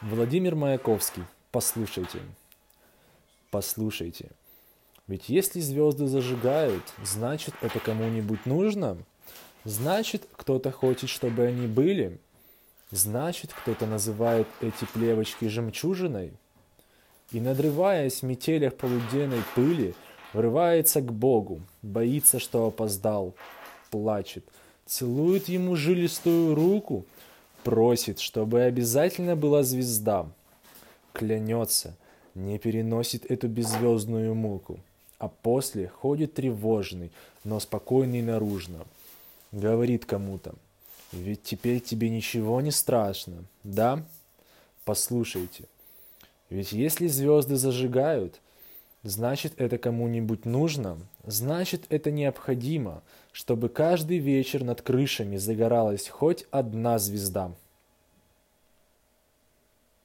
Владимир Маяковский, послушайте. Послушайте. Ведь если звезды зажигают, значит это кому-нибудь нужно? Значит, кто-то хочет, чтобы они были? Значит, кто-то называет эти плевочки жемчужиной? И, надрываясь в метелях полуденной пыли, врывается к Богу, боится, что опоздал, плачет, целует ему жилистую руку – Просит, чтобы обязательно была звезда. Клянется, не переносит эту беззвездную муку. А после ходит тревожный, но спокойный наружно. Говорит кому-то, ведь теперь тебе ничего не страшно, да? Послушайте, ведь если звезды зажигают, значит это кому-нибудь нужно, значит это необходимо, чтобы каждый вечер над крышами загоралась хоть одна звезда.